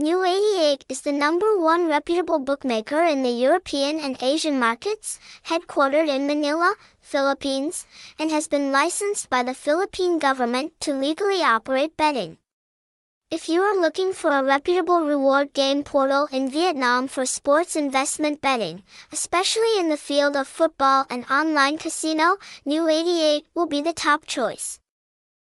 New88 is the number one reputable bookmaker in the European and Asian markets, headquartered in Manila, Philippines, and has been licensed by the Philippine government to legally operate betting. If you are looking for a reputable reward game portal in Vietnam for sports investment betting, especially in the field of football and online casino, New88 will be the top choice.